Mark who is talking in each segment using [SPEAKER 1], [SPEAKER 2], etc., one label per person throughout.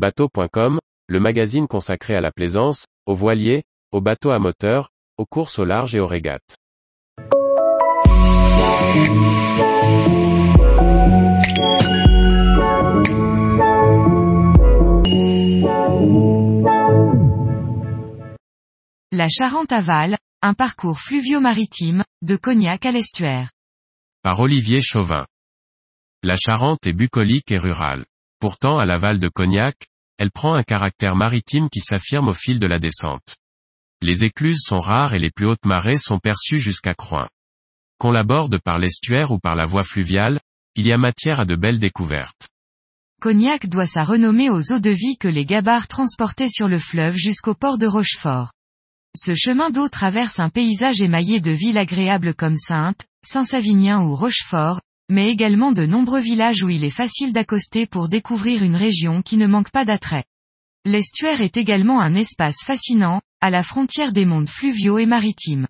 [SPEAKER 1] Bateau.com, le magazine consacré à la plaisance, aux voiliers, aux bateaux à moteur, aux courses au large et aux régates.
[SPEAKER 2] La Charente aval, un parcours fluvio-maritime, de Cognac à l'estuaire.
[SPEAKER 1] Par Olivier Chauvin. La Charente est bucolique et rurale. Pourtant à l'aval de Cognac, elle prend un caractère maritime qui s'affirme au fil de la descente. Les écluses sont rares et les plus hautes marées sont perçues jusqu'à Croix. Qu'on l'aborde par l'estuaire ou par la voie fluviale, il y a matière à de belles découvertes.
[SPEAKER 2] Cognac doit sa renommée aux eaux de vie que les gabarres transportaient sur le fleuve jusqu'au port de Rochefort. Ce chemin d'eau traverse un paysage émaillé de villes agréables comme Sainte, Saint-Savinien ou Rochefort, mais également de nombreux villages où il est facile d'accoster pour découvrir une région qui ne manque pas d'attrait. L'estuaire est également un espace fascinant, à la frontière des mondes fluviaux et maritimes.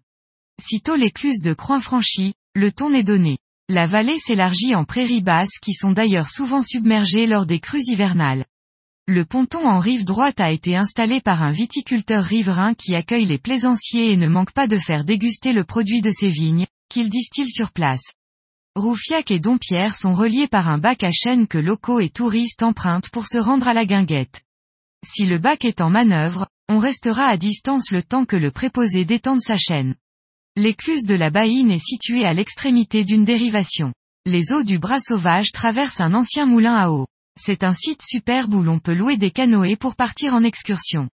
[SPEAKER 2] Sitôt l'écluse de Croix franchie, le ton est donné. La vallée s'élargit en prairies basses qui sont d'ailleurs souvent submergées lors des crues hivernales. Le ponton en rive droite a été installé par un viticulteur riverain qui accueille les plaisanciers et ne manque pas de faire déguster le produit de ses vignes, qu'il distille sur place. Roufiac et Dompierre sont reliés par un bac à chaîne que locaux et touristes empruntent pour se rendre à la guinguette. Si le bac est en manœuvre, on restera à distance le temps que le préposé détende sa chaîne. L'écluse de la Baïne est située à l'extrémité d'une dérivation. Les eaux du bras sauvage traversent un ancien moulin à eau. C'est un site superbe où l'on peut louer des canoës pour partir en excursion.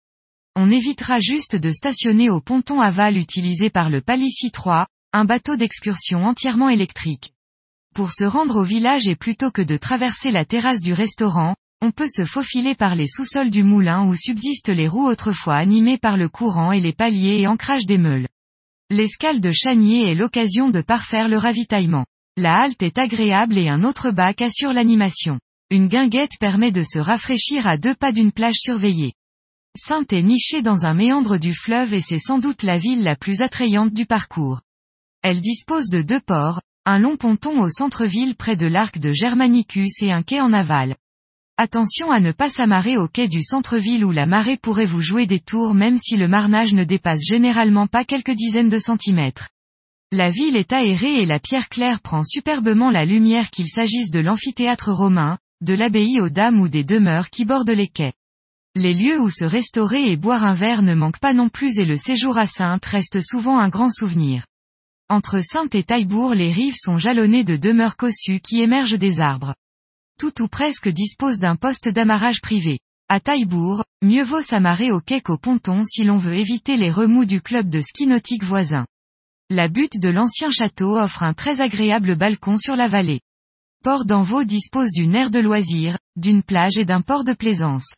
[SPEAKER 2] On évitera juste de stationner au ponton aval utilisé par le Palissy 3, un bateau d'excursion entièrement électrique. Pour se rendre au village et plutôt que de traverser la terrasse du restaurant, on peut se faufiler par les sous-sols du moulin où subsistent les roues autrefois animées par le courant et les paliers et ancrages des meules. L'escale de Chanier est l'occasion de parfaire le ravitaillement. La halte est agréable et un autre bac assure l'animation. Une guinguette permet de se rafraîchir à deux pas d'une plage surveillée. Sainte est nichée dans un méandre du fleuve et c'est sans doute la ville la plus attrayante du parcours. Elle dispose de deux ports, un long ponton au centre-ville près de l'arc de Germanicus et un quai en aval. Attention à ne pas s'amarrer au quai du centre-ville où la marée pourrait vous jouer des tours même si le marnage ne dépasse généralement pas quelques dizaines de centimètres. La ville est aérée et la pierre claire prend superbement la lumière qu'il s'agisse de l'amphithéâtre romain, de l'abbaye aux dames ou des demeures qui bordent les quais. Les lieux où se restaurer et boire un verre ne manquent pas non plus et le séjour à Sainte reste souvent un grand souvenir. Entre Sainte et Taillebourg les rives sont jalonnées de demeures cossues qui émergent des arbres. Tout ou presque dispose d'un poste d'amarrage privé. À Taillebourg, mieux vaut s'amarrer au quai qu'au ponton si l'on veut éviter les remous du club de ski nautique voisin. La butte de l'ancien château offre un très agréable balcon sur la vallée. Port d'Envaux dispose d'une aire de loisirs, d'une plage et d'un port de plaisance.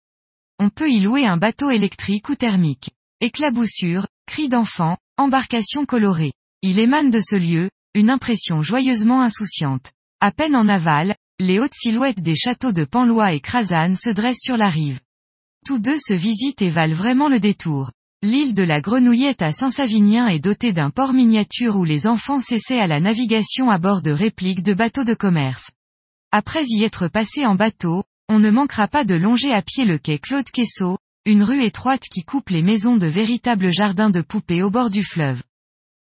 [SPEAKER 2] On peut y louer un bateau électrique ou thermique. Éclaboussures, cris d'enfants, embarcations colorées. Il émane de ce lieu, une impression joyeusement insouciante. À peine en aval, les hautes silhouettes des châteaux de Panlois et Crasane se dressent sur la rive. Tous deux se visitent et valent vraiment le détour. L'île de la Grenouillette à Saint-Savinien est dotée d'un port miniature où les enfants s'essaient à la navigation à bord de répliques de bateaux de commerce. Après y être passé en bateau, on ne manquera pas de longer à pied le quai Claude Quessot, une rue étroite qui coupe les maisons de véritables jardins de poupées au bord du fleuve.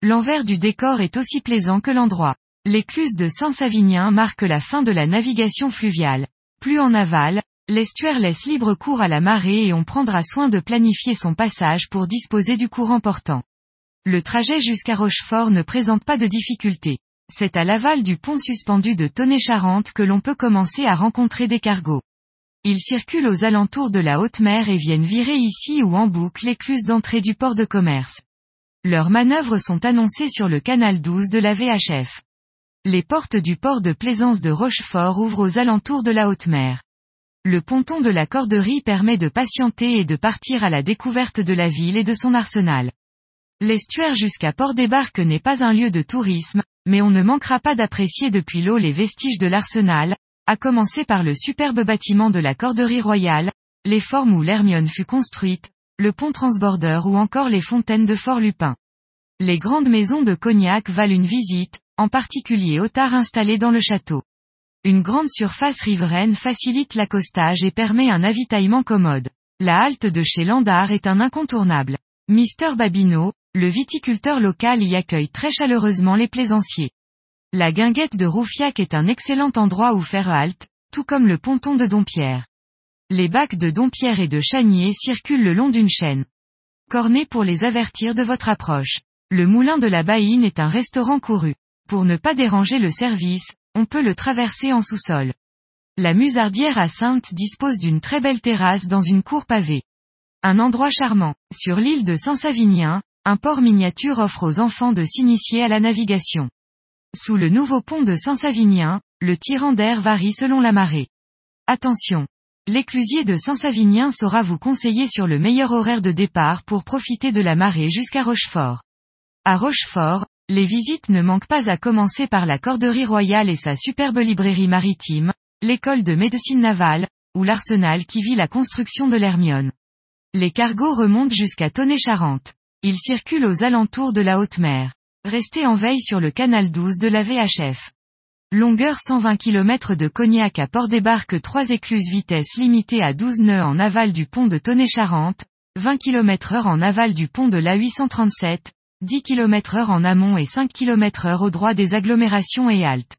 [SPEAKER 2] L'envers du décor est aussi plaisant que l'endroit. L'écluse de Saint-Savinien marque la fin de la navigation fluviale. Plus en aval, l'estuaire laisse libre cours à la marée et on prendra soin de planifier son passage pour disposer du courant portant. Le trajet jusqu'à Rochefort ne présente pas de difficultés. C'est à l'aval du pont suspendu de Tonnet-Charente que l'on peut commencer à rencontrer des cargos. Ils circulent aux alentours de la haute mer et viennent virer ici ou en boucle l'écluse d'entrée du port de commerce. Leurs manœuvres sont annoncées sur le canal 12 de la VHF. Les portes du port de plaisance de Rochefort ouvrent aux alentours de la haute mer. Le ponton de la corderie permet de patienter et de partir à la découverte de la ville et de son arsenal. L'estuaire jusqu'à Port-des-Barques n'est pas un lieu de tourisme, mais on ne manquera pas d'apprécier depuis l'eau les vestiges de l'arsenal, à commencer par le superbe bâtiment de la Corderie royale, les formes où l'Hermione fut construite, le pont transbordeur ou encore les fontaines de Fort-Lupin. Les grandes maisons de Cognac valent une visite, en particulier Otard installé dans le château. Une grande surface riveraine facilite l'accostage et permet un avitaillement commode. La halte de chez Landard est un incontournable. Mister Babino, le viticulteur local y accueille très chaleureusement les plaisanciers. La guinguette de Roufiac est un excellent endroit où faire halte, tout comme le ponton de Dompierre. Les bacs de Dompierre et de Chanier circulent le long d'une chaîne. Cornez pour les avertir de votre approche. Le moulin de la Baïne est un restaurant couru. Pour ne pas déranger le service, on peut le traverser en sous-sol. La musardière à Sainte dispose d'une très belle terrasse dans une cour pavée. Un endroit charmant. Sur l'île de Saint-Savinien, un port miniature offre aux enfants de s'initier à la navigation. Sous le nouveau pont de Saint-Savinien, le tirant d'air varie selon la marée. Attention. L'éclusier de Saint-Savinien saura vous conseiller sur le meilleur horaire de départ pour profiter de la marée jusqu'à Rochefort. À Rochefort, les visites ne manquent pas à commencer par la Corderie Royale et sa superbe librairie maritime, l'école de médecine navale, ou l'arsenal qui vit la construction de l'Hermione. Les cargos remontent jusqu'à Tonnet-Charente. Ils circulent aux alentours de la haute mer. Restez en veille sur le canal 12 de la VHF. Longueur 120 km de Cognac à Port-des-Barques 3 écluses vitesse limitée à 12 nœuds en aval du pont de Tonnet-Charente, 20 km heure en aval du pont de l'A837, 10 km heure en amont et 5 km heure au droit des agglomérations et haltes.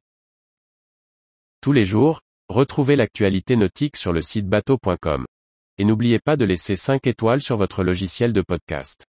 [SPEAKER 1] Tous les jours, retrouvez l'actualité nautique sur le site bateau.com. Et n'oubliez pas de laisser 5 étoiles sur votre logiciel de podcast.